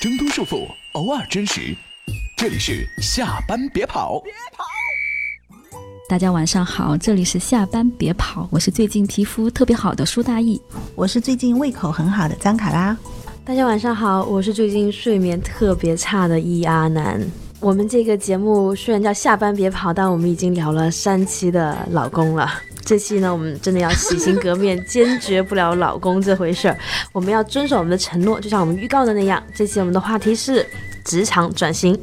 挣脱束缚，偶尔真实。这里是下班别跑。别跑！大家晚上好，这里是下班别跑，我是最近皮肤特别好的苏大意，我是最近胃口很好的张卡拉。大家晚上好，我是最近睡眠特别差的易阿南。我们这个节目虽然叫下班别跑，但我们已经聊了三期的老公了。这期呢，我们真的要洗心革面，坚决不聊老公这回事儿。我们要遵守我们的承诺，就像我们预告的那样。这期我们的话题是职场转型。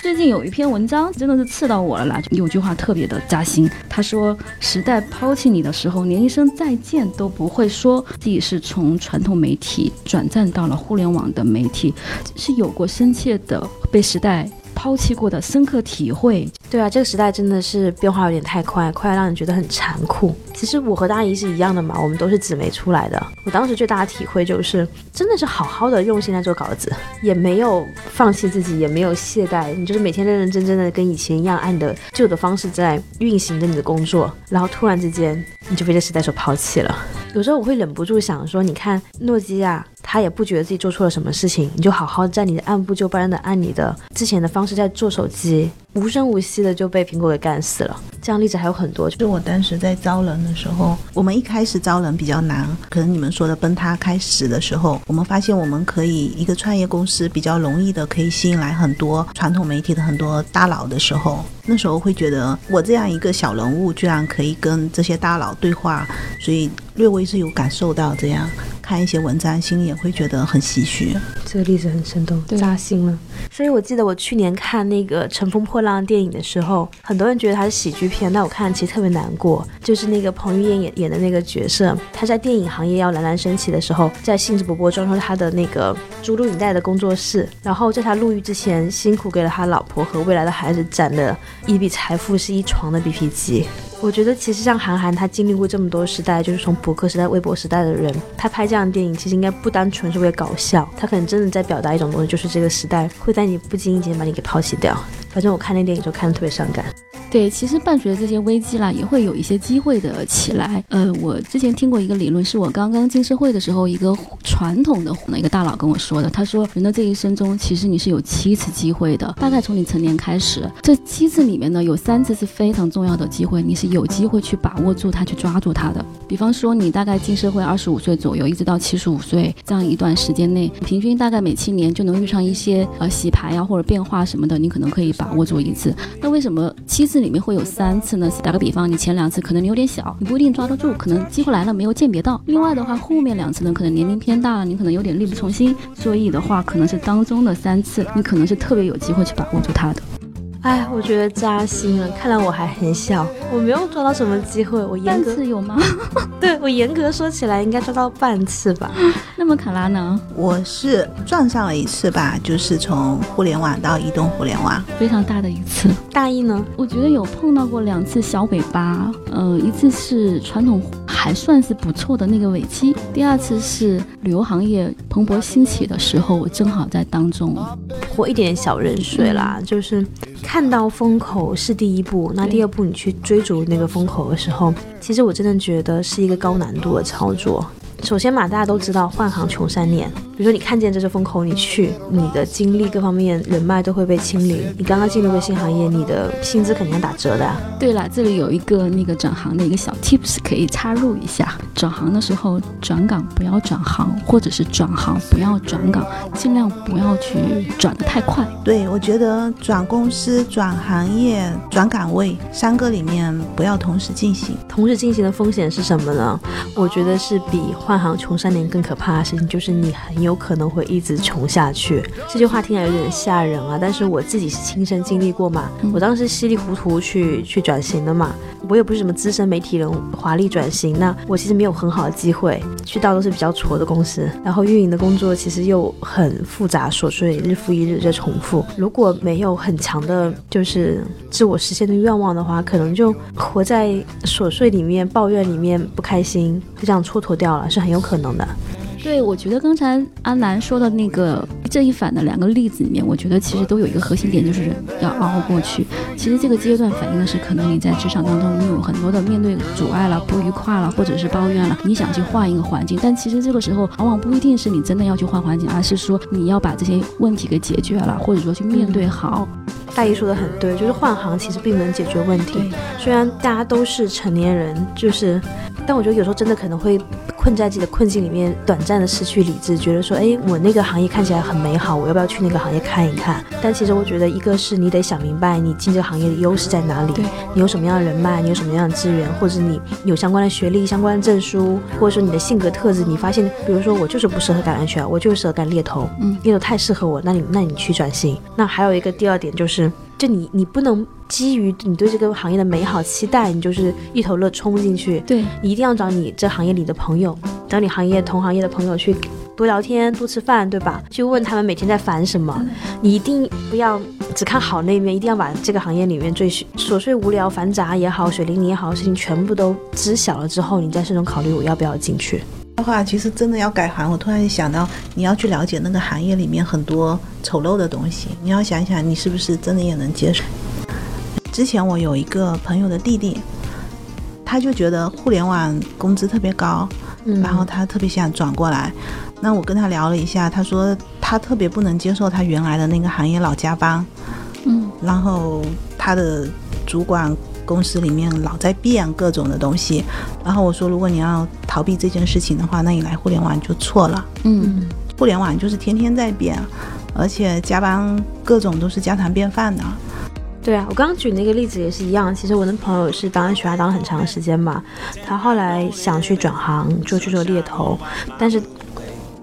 最近有一篇文章真的是刺到我了啦，有句话特别的扎心。他说：“时代抛弃你的时候，连一声再见都不会说。自己是从传统媒体转战到了互联网的媒体，是有过深切的被时代。”抛弃过的深刻体会，对啊，这个时代真的是变化有点太快，快让人觉得很残酷。其实我和大姨是一样的嘛，我们都是纸媒出来的。我当时最大的体会就是，真的是好好的用心在做稿子，也没有放弃自己，也没有懈怠，你就是每天认认真真的跟以前一样，按你的旧的方式在运行着你的工作，然后突然之间你就被这时代所抛弃了。有时候我会忍不住想说，你看诺基亚。他也不觉得自己做错了什么事情，你就好好在你的按部就班的按你的之前的方式在做手机，无声无息的就被苹果给干死了。这样例子还有很多。就是我当时在招人的时候，我们一开始招人比较难，可能你们说的崩塌开始的时候，我们发现我们可以一个创业公司比较容易的可以吸引来很多传统媒体的很多大佬的时候，那时候会觉得我这样一个小人物居然可以跟这些大佬对话，所以略微是有感受到这样。看一些文章，心里也会觉得很唏嘘。这个例子很生动，扎心了。所以我记得我去年看那个《乘风破浪》电影的时候，很多人觉得它是喜剧片，但我看其实特别难过。就是那个彭于晏演演的那个角色，他在电影行业要冉冉升起的时候，在兴致勃勃装修他的那个租录影带的工作室，然后在他入狱之前，辛苦给了他老婆和未来的孩子攒的一笔财富，是一床的 BP 机。我觉得其实像韩寒，他经历过这么多时代，就是从博客时代、微博时代的人，他拍这样的电影，其实应该不单纯是为了搞笑，他可能真的在表达一种东西，就是这个时代会在你不经意间把你给抛弃掉。反正我看那电影就看得特别伤感。对，其实伴随着这些危机啦，也会有一些机会的起来。呃，我之前听过一个理论，是我刚刚进社会的时候，一个传统的一个大佬跟我说的。他说，人的这一生中，其实你是有七次机会的，大概从你成年开始，这七次里面呢，有三次是非常重要的机会，你是有机会去把握住它，去抓住它的。比方说，你大概进社会二十五岁左右，一直到七十五岁这样一段时间内，平均大概每七年就能遇上一些呃洗牌呀或者变化什么的，你可能可以把握住一次。那为什么七次？里面会有三次呢。打个比方，你前两次可能你有点小，你不一定抓得住，可能机会来了没有鉴别到。另外的话，后面两次呢，可能年龄偏大了，你可能有点力不从心。所以的话，可能是当中的三次，你可能是特别有机会去把握住它的。哎，我觉得扎心了。看来我还很小，我没有抓到什么机会。我半次有吗？对我严格说起来，应该抓到半次吧。那么卡拉呢？我是撞上了一次吧，就是从互联网到移动互联网，非常大的一次。大一呢？我觉得有碰到过两次小尾巴。呃，一次是传统还算是不错的那个尾期，第二次是旅游行业蓬勃兴起的时候，我正好在当中泼一点小人水啦，就是。看到风口是第一步，那第二步你去追逐那个风口的时候，其实我真的觉得是一个高难度的操作。首先嘛，大家都知道换行穷三年。比如说你看见这是风口，你去，你的精力各方面人脉都会被清零。你刚刚进入个新行业，你的薪资肯定要打折的。对了，这里有一个那个转行的一个小 tips 可以插入一下：转行的时候转岗不要转行，或者是转行不要转岗，尽量不要去转的太快。对，我觉得转公司、转行业、转岗位三个里面不要同时进行。同时进行的风险是什么呢？我觉得是比换行穷三年更可怕的事情，就是你很有。有可能会一直穷下去，这句话听起来有点吓人啊！但是我自己是亲身经历过嘛，我当时稀里糊涂去去转型的嘛，我也不是什么资深媒体人，华丽转型，那我其实没有很好的机会，去到都是比较挫的公司，然后运营的工作其实又很复杂琐碎，日复一日在重复。如果没有很强的，就是自我实现的愿望的话，可能就活在琐碎里面，抱怨里面不开心，就这样蹉跎掉了，是很有可能的。对，我觉得刚才安南说的那个正一反的两个例子里面，我觉得其实都有一个核心点，就是人要熬过去。其实这个阶段反映的是，可能你在职场当中，你有很多的面对阻碍了、不愉快了，或者是抱怨了，你想去换一个环境，但其实这个时候往往不一定是你真的要去换环境，而是说你要把这些问题给解决了，或者说去面对好。大姨说的很对，就是换行其实并不能解决问题。虽然大家都是成年人，就是，但我觉得有时候真的可能会困在自己的困境里面，短暂的失去理智，觉得说，哎，我那个行业看起来很美好，我要不要去那个行业看一看？但其实我觉得，一个是你得想明白，你进这个行业的优势在哪里，你有什么样的人脉，你有什么样的资源，或者你有相关的学历、相关的证书，或者说你的性格特质，你发现，比如说我就是不适合干安全，我就是适合干猎头，嗯，猎头太适合我，那你那你去转型。那还有一个第二点就是。就你，你不能基于你对这个行业的美好期待，你就是一头热冲进去。对，你一定要找你这行业里的朋友，找你行业同行业的朋友去多聊天、多吃饭，对吧？去问他们每天在烦什么。你一定不要只看好那一面，一定要把这个行业里面最琐碎、无聊、繁杂也好、水灵灵也好的事情全部都知晓了之后，你再慎重考虑我要不要进去。的话，其实真的要改行，我突然想到，你要去了解那个行业里面很多丑陋的东西，你要想想，你是不是真的也能接受。之前我有一个朋友的弟弟，他就觉得互联网工资特别高，然后他特别想转过来。那我跟他聊了一下，他说他特别不能接受他原来的那个行业老加班，嗯，然后他的主管。公司里面老在变各种的东西，然后我说，如果你要逃避这件事情的话，那你来互联网就错了。嗯，互联网就是天天在变，而且加班各种都是家常便饭的。对啊，我刚刚举那个例子也是一样。其实我那朋友是当学校当了很长时间嘛，他后来想去转行，就去做猎头，但是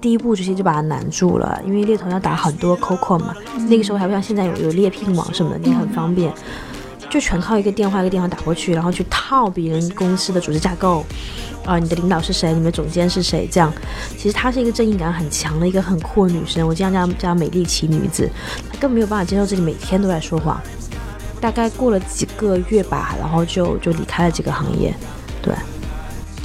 第一步直接就把他难住了，因为猎头要打很多 COCO 嘛，那个时候还不像现在有有猎聘网什么的，你很方便。就全靠一个电话一个电话打过去，然后去套别人公司的组织架构，啊，你的领导是谁？你们总监是谁？这样，其实她是一个正义感很强的一个很酷的女生，我经常叫叫美丽奇女子，她更没有办法接受自己每天都在说谎。大概过了几个月吧，然后就就离开了这个行业，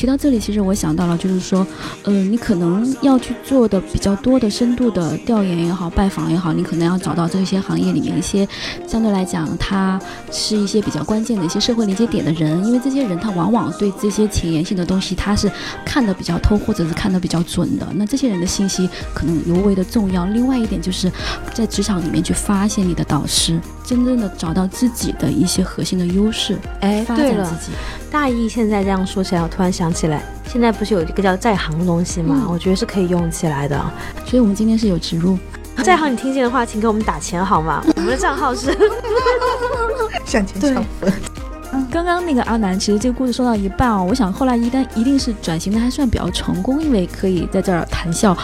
提到这里，其实我想到了，就是说，嗯，你可能要去做的比较多的深度的调研也好，拜访也好，你可能要找到这些行业里面一些相对来讲，他是一些比较关键的一些社会连接点的人，因为这些人他往往对这些前沿性的东西他是看得比较透，或者是看得比较准的。那这些人的信息可能尤为的重要。另外一点就是在职场里面去发现你的导师，真正的找到自己的一些核心的优势，哎，对了，大意现在这样说起来，我突然想。起来，现在不是有一个叫在行的东西吗？我觉得是可以用起来的，所以我们今天是有植入。在行，你听见的话，请给我们打钱好吗？我们的账号是 向前小分。刚刚那个阿南，其实这个故事说到一半哦，我想后来一旦一定是转型的还算比较成功，因为可以在这儿谈笑。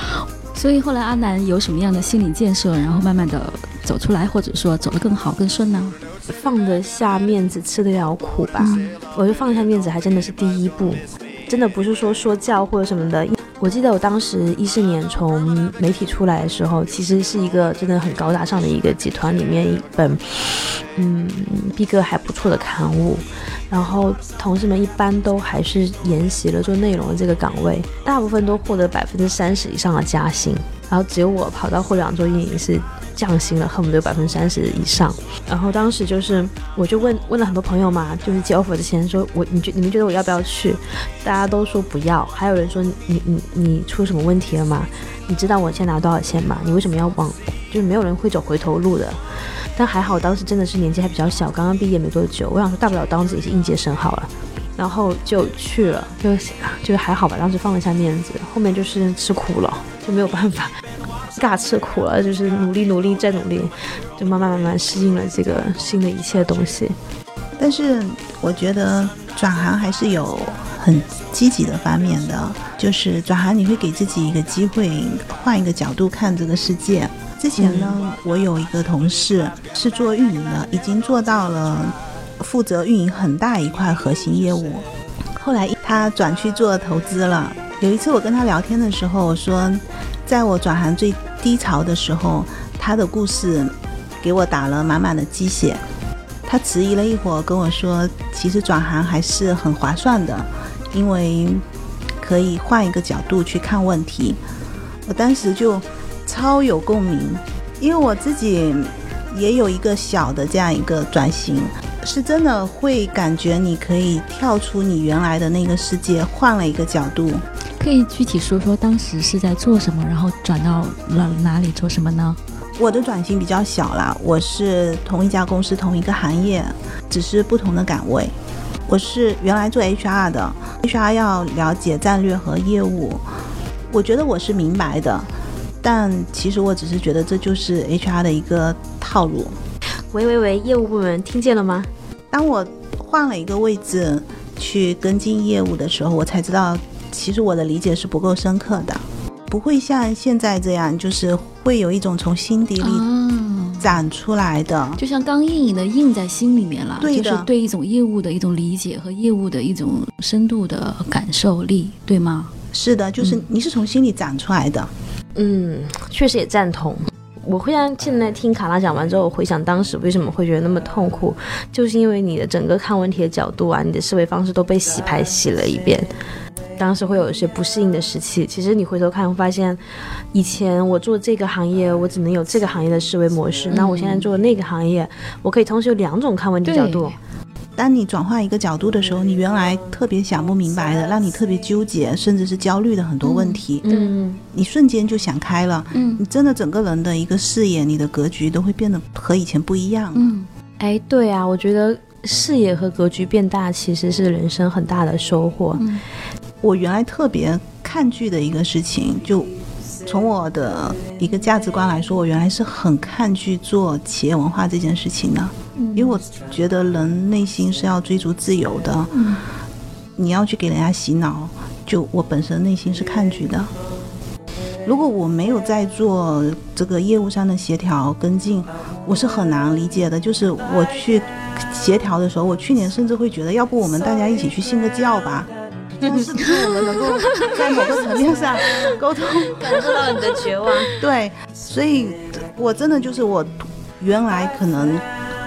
所以后来阿南有什么样的心理建设，然后慢慢的走出来，或者说走得更好更顺呢？放得下面子，吃得了苦吧。我觉得放下面子还真的是第一步。真的不是说说教或者什么的。我记得我当时一四年从媒体出来的时候，其实是一个真的很高大上的一个集团里面一本，嗯，逼格还不错的刊物。然后同事们一般都还是沿袭了做内容的这个岗位，大部分都获得百分之三十以上的加薪。然后只有我跑到互联网做运营是。降薪了，恨不得有百分之三十以上。然后当时就是，我就问问了很多朋友嘛，就是接 offer 之前说，我你觉你们觉得我要不要去？大家都说不要。还有人说，你你你出什么问题了吗？你知道我现在拿多少钱吗？你为什么要往？就是没有人会走回头路的。但还好当时真的是年纪还比较小，刚刚毕业没多久。我想说大不了当自己是应届生好了，然后就去了，就就还好吧。当时放了下面子，后面就是吃苦了，就没有办法。尬吃苦了，就是努力努力再努力，就慢慢慢慢适应了这个新的一切东西。但是我觉得转行还是有很积极的方面的，就是转行你会给自己一个机会，换一个角度看这个世界。之前呢，我有一个同事是做运营的，已经做到了负责运营很大一块核心业务，后来他转去做投资了。有一次我跟他聊天的时候，我说。在我转行最低潮的时候，他的故事给我打了满满的鸡血。他迟疑了一会儿，跟我说：“其实转行还是很划算的，因为可以换一个角度去看问题。我当时就超有共鸣，因为我自己也有一个小的这样一个转型，是真的会感觉你可以跳出你原来的那个世界，换了一个角度。可以具体说说当时是在做什么，然后转到了哪里做什么呢？我的转型比较小啦，我是同一家公司同一个行业，只是不同的岗位。我是原来做 HR 的，HR 要了解战略和业务，我觉得我是明白的，但其实我只是觉得这就是 HR 的一个套路。喂喂喂，业务部门听见了吗？当我换了一个位置去跟进业务的时候，我才知道。其实我的理解是不够深刻的，不会像现在这样，就是会有一种从心底里长出来的，就像刚硬硬的印在心里面了。对的，就是对一种业务的一种理解和业务的一种深度的感受力，对吗？是的，就是你是从心里长出来的。嗯，确实也赞同。我会像现在听卡拉讲完之后，回想当时为什么会觉得那么痛苦，就是因为你的整个看问题的角度啊，你的思维方式都被洗牌洗了一遍。当时会有一些不适应的时期。其实你回头看，会发现，以前我做这个行业，我只能有这个行业的思维模式。那我现在做那个行业，我可以同时有两种看问题角度。当你转换一个角度的时候，你原来特别想不明白的，让你特别纠结，甚至是焦虑的很多问题，嗯，你瞬间就想开了。嗯，你真的整个人的一个视野，你的格局都会变得和以前不一样。嗯，哎，对啊，我觉得视野和格局变大，其实是人生很大的收获。嗯。我原来特别抗拒的一个事情，就从我的一个价值观来说，我原来是很抗拒做企业文化这件事情的，因为我觉得人内心是要追逐自由的，你要去给人家洗脑，就我本身内心是抗拒的。如果我没有在做这个业务上的协调跟进，我是很难理解的。就是我去协调的时候，我去年甚至会觉得，要不我们大家一起去信个教吧。是不是我们能够在某个层面上沟通？感受到你的绝望。对，所以我真的就是我原来可能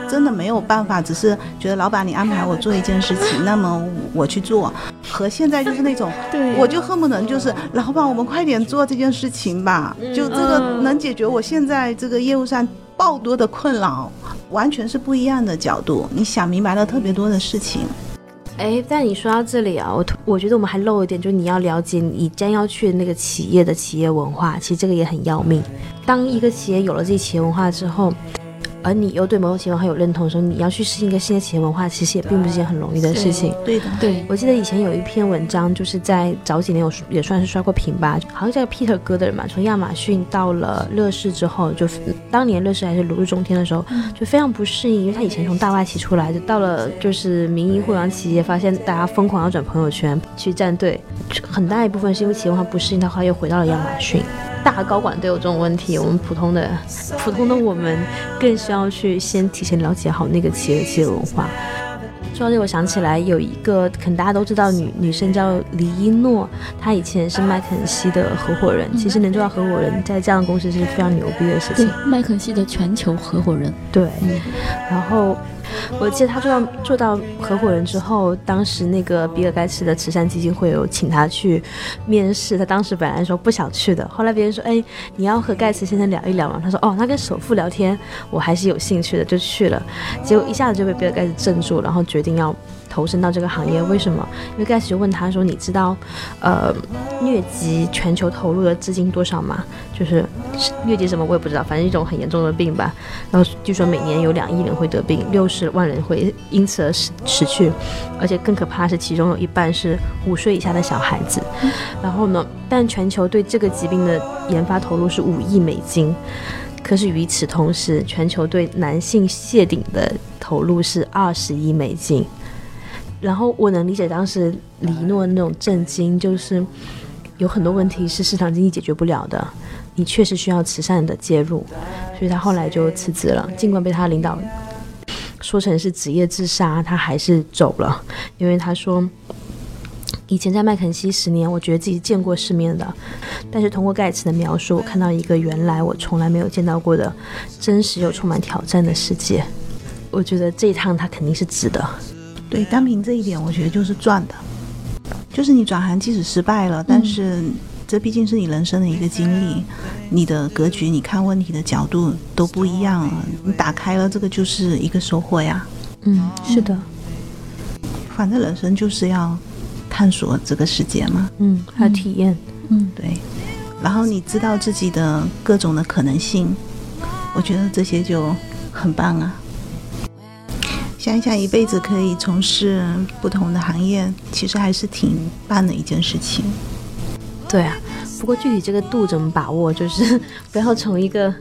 真的没有办法，只是觉得老板你安排我做一件事情，那么我去做。和现在就是那种，对，我就恨不能就是老板，我们快点做这件事情吧，就这个能解决我现在这个业务上爆多的困扰，完全是不一样的角度。你想明白了特别多的事情。哎，但你说到这里啊，我我觉得我们还漏一点，就是你要了解你将要去的那个企业的企业文化，其实这个也很要命。当一个企业有了自己企业文化之后。而你又对某种企业文化有认同的时候，你要去适应一个新的企业文化，其实也并不是件很容易的事情。对的，对。我记得以前有一篇文章，就是在早几年有也算是刷过屏吧，好像叫 Peter 哥的人嘛，从亚马逊到了乐视之后，就当年乐视还是如日中天的时候，就非常不适应，因为他以前从大外企出来，就到了就是民营互联网企业，发现大家疯狂要转朋友圈去站队，很大一部分是因为企业文化不适应，他后来又回到了亚马逊。大高管都有这种问题，我们普通的、普通的我们更需要去先提前了解好那个企业的企业文化。说到这，我想起来有一个，可能大家都知道，女女生叫李一诺，她以前是麦肯锡的合伙人。其实能做到合伙人，在这样的公司是非常牛逼的事情。麦肯锡的全球合伙人。对，然后。我记得他做到做到合伙人之后，当时那个比尔盖茨的慈善基金会有请他去面试，他当时本来说不想去的，后来别人说，哎，你要和盖茨先生聊一聊嘛，他说，哦，他跟首富聊天，我还是有兴趣的，就去了，结果一下子就被比尔盖茨镇住，然后决定要。投身到这个行业，为什么？因为盖茨就问他说：“你知道，呃，疟疾全球投入的资金多少吗？就是疟疾什么我也不知道，反正一种很严重的病吧。然后据说每年有两亿人会得病，六十万人会因此而死死去，而且更可怕的是其中有一半是五岁以下的小孩子。然后呢，但全球对这个疾病的研发投入是五亿美金，可是与此同时，全球对男性谢顶的投入是二十亿美金。”然后我能理解当时李诺那种震惊，就是有很多问题是市场经济解决不了的，你确实需要慈善的介入，所以他后来就辞职了。尽管被他领导说成是职业自杀，他还是走了，因为他说以前在麦肯锡十年，我觉得自己见过世面的，但是通过盖茨的描述，我看到一个原来我从来没有见到过的真实又充满挑战的世界。我觉得这一趟他肯定是值得。对，单凭这一点，我觉得就是赚的。就是你转行即使失败了，但是这毕竟是你人生的一个经历，你的格局、你看问题的角度都不一样了。你打开了，这个就是一个收获呀。嗯，是的，反正人生就是要探索这个世界嘛。嗯，还有体验，嗯，对。然后你知道自己的各种的可能性，我觉得这些就很棒啊。想想，一辈子可以从事不同的行业，其实还是挺棒的一件事情。对啊。不过具体这个度怎么把握，就是不要从一个，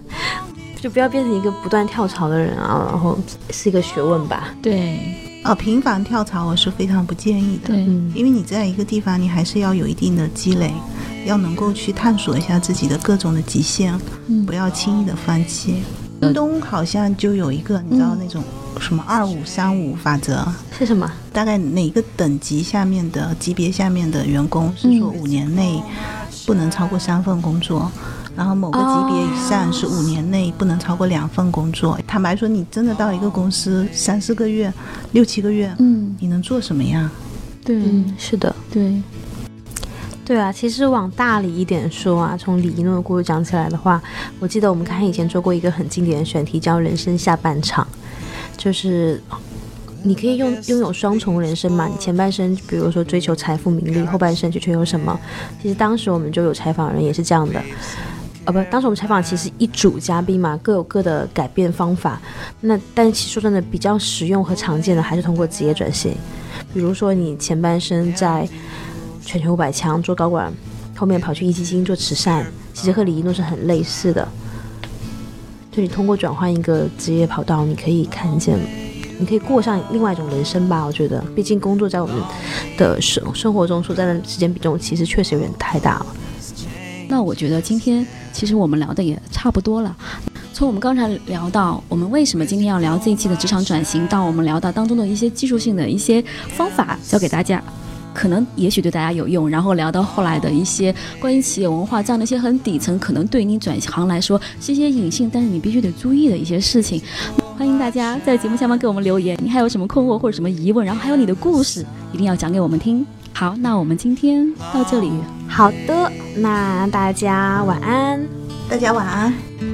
就不要变成一个不断跳槽的人啊，然后是一个学问吧。对，哦，频繁跳槽我是非常不建议的。对，因为你在一个地方，你还是要有一定的积累，要能够去探索一下自己的各种的极限，嗯不要轻易的放弃。京东好像就有一个，你知道那种什么二五三五法则，是什么？大概哪个等级下面的级别下面的员工是说五年内不能超过三份工作，然后某个级别以上是五年内不能超过两份工作。坦白说，你真的到一个公司三四个月、六七个月，嗯，你能做什么呀？对，嗯，是的，对，对啊。其实往大理一点说啊，从李一诺的故事讲起来的话，我记得我们看以前做过一个很经典的选题，叫“人生下半场”，就是。你可以用拥有双重人生嘛？你前半生比如说追求财富名利，后半生去追求什么？其实当时我们就有采访人也是这样的，呃不，当时我们采访其实一组嘉宾嘛，各有各的改变方法。那但其实说真的，比较实用和常见的还是通过职业转型，比如说你前半生在全球五百强做高管，后面跑去壹基金做慈善，其实和李一诺是很类似的。就你通过转换一个职业跑道，你可以看见。你可以过上另外一种人生吧，我觉得，毕竟工作在我们的生生活中所占的时间比重，其实确实有点太大了。那我觉得今天其实我们聊的也差不多了。从我们刚才聊到我们为什么今天要聊这一期的职场转型，到我们聊到当中的一些技术性的一些方法教给大家，可能也许对大家有用。然后聊到后来的一些关于企业文化这样的一些很底层，可能对你转行来说是一些隐性，但是你必须得注意的一些事情。欢迎大家在节目下方给我们留言，你还有什么困惑或者什么疑问，然后还有你的故事，一定要讲给我们听。好，那我们今天到这里。好的，那大家晚安。大家晚安。